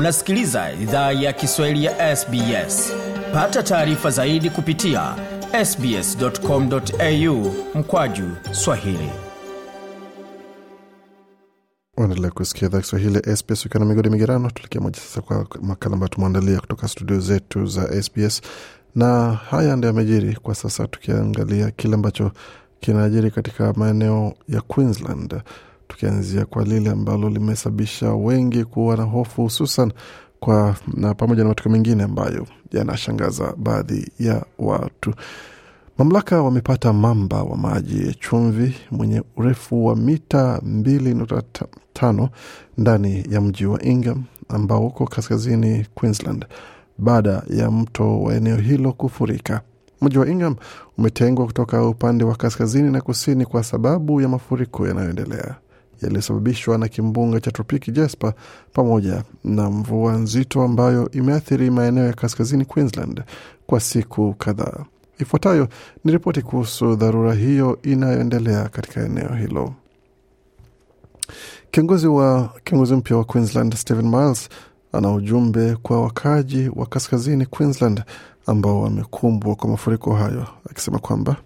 Unasikiliza idhaa ya Kiswahili ya SBS. Pata taarifa zaidi kupitia sbs.com.au mkwaju swahili. uendelea kusikia idhaa Kiswahili ya SBS ukiwa na migodi migerano. Tulikia moja sasa kwa makala ambayo tumeandalia kutoka studio zetu za SBS, na haya ndio yamejiri kwa sasa, tukiangalia kile ambacho kinaajiri katika maeneo ya Queensland, tukianzia kwa lile ambalo limesababisha wengi kuwa na hofu hususan kwa na pamoja na matukio mengine ambayo yanashangaza baadhi ya watu. Mamlaka wamepata mamba wa maji ya chumvi mwenye urefu wa mita 2.5 ndani ya mji wa Ingham ambao uko kaskazini Queensland baada ya mto wa eneo hilo kufurika. Mji wa Ingham umetengwa kutoka upande wa kaskazini na kusini kwa sababu ya mafuriko yanayoendelea yaliyosababishwa na kimbunga cha tropiki Jesper pamoja na mvua nzito ambayo imeathiri maeneo ya kaskazini Queensland kwa siku kadhaa. Ifuatayo ni ripoti kuhusu dharura hiyo inayoendelea katika eneo hilo. Kiongozi wa kiongozi mpya wa Queensland Stephen Miles ana ujumbe kwa wakaaji wa kaskazini Queensland ambao wamekumbwa kwa mafuriko hayo, akisema kwamba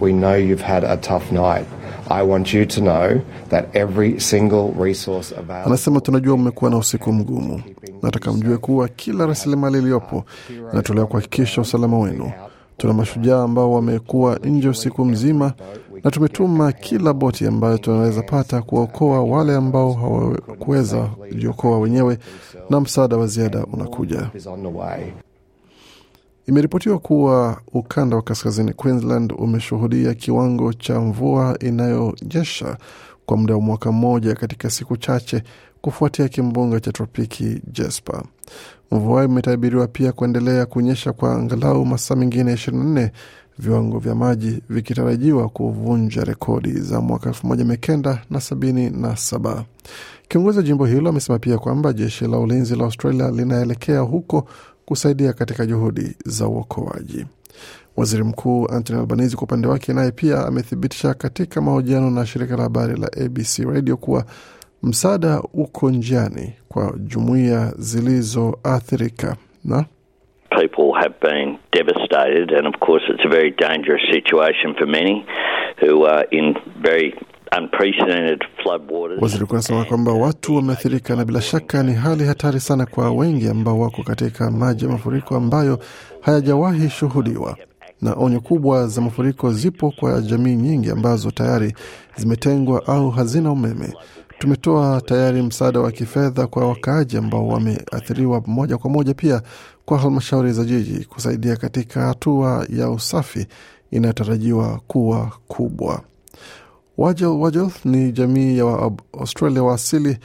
We know you've had a tough night. I want you to know that every single resource available. Anasema tunajua mmekuwa na usiku mgumu. Nataka mjue kuwa kila rasilimali iliyopo inatolewa kuhakikisha usalama wenu. Tuna mashujaa ambao wamekuwa nje usiku mzima, na tumetuma kila boti ambayo tunaweza pata kuwaokoa wale ambao hawakuweza kujiokoa wenyewe, na msaada wa ziada unakuja. Imeripotiwa kuwa ukanda wa kaskazini Queensland umeshuhudia kiwango cha mvua inayonyesha kwa muda wa mwaka mmoja katika siku chache kufuatia kimbunga cha tropiki Jesper. Mvua imetabiriwa pia kuendelea kunyesha kwa angalau masaa mengine 24, viwango vya maji vikitarajiwa kuvunja rekodi za mwaka 1977. Kiongozi wa jimbo hilo amesema pia kwamba jeshi la ulinzi la Australia linaelekea huko kusaidia katika juhudi za uokoaji. Waziri Mkuu Anthony Albanese kwa upande wake naye pia amethibitisha katika mahojiano na shirika la habari la ABC Radio kuwa msaada uko njiani kwa jumuiya zilizoathirika na people have been devastated, and of course, it's a very dangerous situation for many who are in very unprecedented flood waters. Waziri mkuu anasema kwamba watu wameathirika, na bila shaka ni hali hatari sana kwa wengi ambao wako katika maji ya mafuriko ambayo hayajawahi shuhudiwa, na onyo kubwa za mafuriko zipo kwa jamii nyingi ambazo tayari zimetengwa au hazina umeme. Tumetoa tayari msaada wa kifedha kwa wakaaji ambao wameathiriwa moja kwa moja, pia kwa halmashauri za jiji kusaidia katika hatua ya usafi inayotarajiwa kuwa kubwa. Wajel Wajel ni jamii ya wa Australia wa asili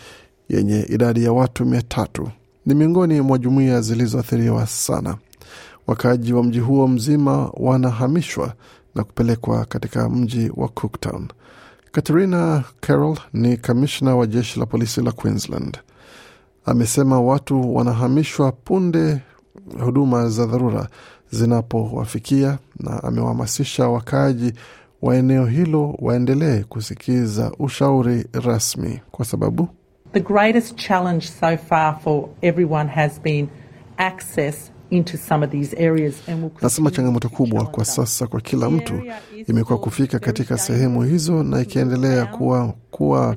yenye idadi ya watu mia tatu. Ni miongoni mwa jumuiya zilizoathiriwa sana. Wakaaji wa mji huo mzima wanahamishwa na kupelekwa katika mji wa Cooktown. Katerina Carroll ni kamishna wa jeshi la polisi la Queensland. Amesema watu wanahamishwa punde huduma za dharura zinapowafikia, na amewahamasisha wakaaji wa eneo hilo waendelee kusikiza ushauri rasmi. Kwa sababu? The greatest challenge so far for everyone has been access into some of these areas and will Nasema changamoto kubwa kwa sasa kwa kila mtu imekuwa kufika katika sehemu hizo na ikiendelea kuwa, kuwa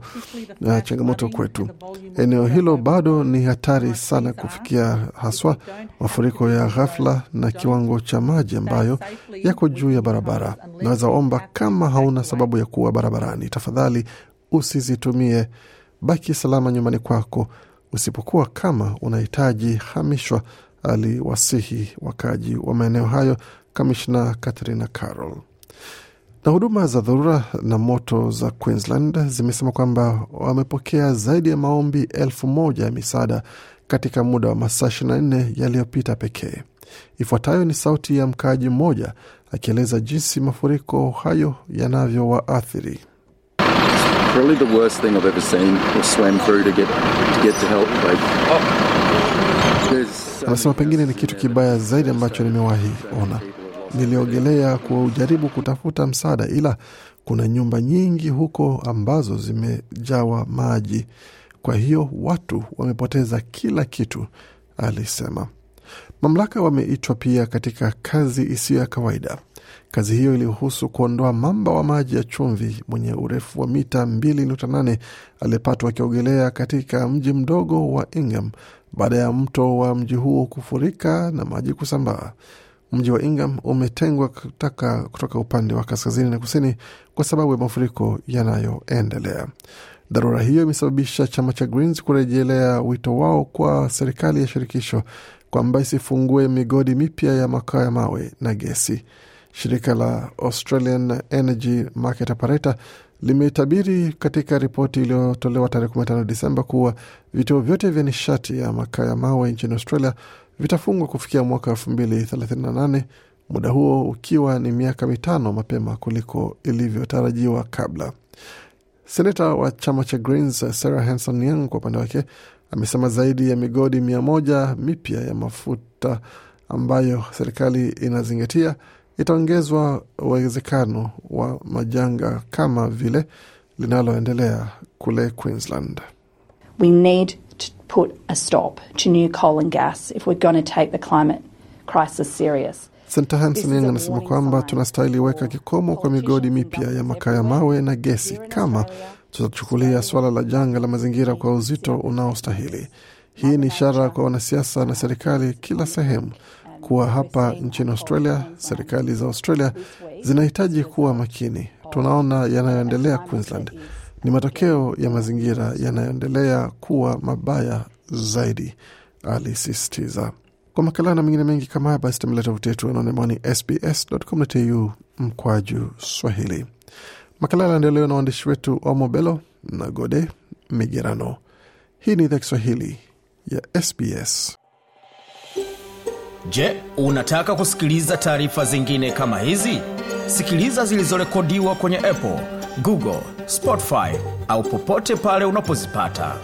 uh, changamoto kwetu. Eneo hilo bado ni hatari sana kufikia, haswa mafuriko ya ghafla na kiwango cha maji ambayo yako juu ya barabara. Naweza omba kama hauna sababu ya kuwa barabarani, tafadhali usizitumie. Baki salama nyumbani kwako, usipokuwa kama unahitaji hamishwa, aliwasihi wakaji wa maeneo hayo kamishna Katrina Carroll. Na huduma za dharura na moto za Queensland zimesema kwamba wamepokea zaidi ya maombi elfu moja ya misaada katika muda wa masaa 24 yaliyopita pekee. Ifuatayo ni sauti ya mkaaji mmoja akieleza jinsi mafuriko hayo yanavyowaathiri. Probably the worst thing I've ever seen or swam through to get to get to help. Like, Anasema pengine ni kitu kibaya zaidi ambacho nimewahi ona. Niliogelea kujaribu kutafuta msaada, ila kuna nyumba nyingi huko ambazo zimejawa maji. Kwa hiyo watu wamepoteza kila kitu, alisema. Mamlaka wameitwa pia katika kazi isiyo ya kawaida. Kazi hiyo ilihusu kuondoa mamba wa maji ya chumvi mwenye urefu wa mita 2.8 aliyepatwa akiogelea katika mji mdogo wa Ingham baada ya mto wa mji huo kufurika na maji kusambaa. Mji wa Ingham umetengwa kutoka, kutoka upande wa kaskazini na kusini kwa sababu ya mafuriko yanayoendelea. Dharura hiyo imesababisha chama cha Greens kurejelea wito wao kwa serikali ya shirikisho kwamba isifungue migodi mipya ya makaa ya mawe na gesi. Shirika la Australian Energy Market Operator limetabiri katika ripoti iliyotolewa tarehe 15 Disemba kuwa vituo vyote vya nishati ya makaa ya mawe nchini Australia vitafungwa kufikia mwaka 2038, muda huo ukiwa ni miaka mitano mapema kuliko ilivyotarajiwa kabla. Seneta wa chama cha Greens Sarah Hanson Young kwa upande wake amesema zaidi ya migodi mia moja mipya ya mafuta ambayo serikali inazingatia itaongezwa uwezekano wa majanga kama vile linaloendelea kule Queensland. We need to put a stop to new coal and gas if we're going to take the climate crisis serious. Senta Hanson Young anasema kwamba tunastahili weka kikomo kwa migodi mipya ya makaa ya mawe na gesi kama tutachukulia suala la janga la mazingira kwa uzito unaostahili. Hii ni ishara kwa wanasiasa na serikali kila sehemu kuwa hapa nchini Australia, serikali za Australia zinahitaji kuwa makini. Tunaona yanayoendelea Queensland ni matokeo ya mazingira yanayoendelea kuwa mabaya zaidi, alisisitiza. Kwa makala na mengine mengi kama haya, basi tembelea tovuti yetu anaonemani sbs.com.au mkwaju Swahili. Makala yanaendelewa na waandishi wetu Omobelo na Gode Migerano. Hii ni idhaa Kiswahili ya SBS. Je, unataka kusikiliza taarifa zingine kama hizi? Sikiliza zilizorekodiwa kwenye Apple, Google, Spotify au popote pale unapozipata.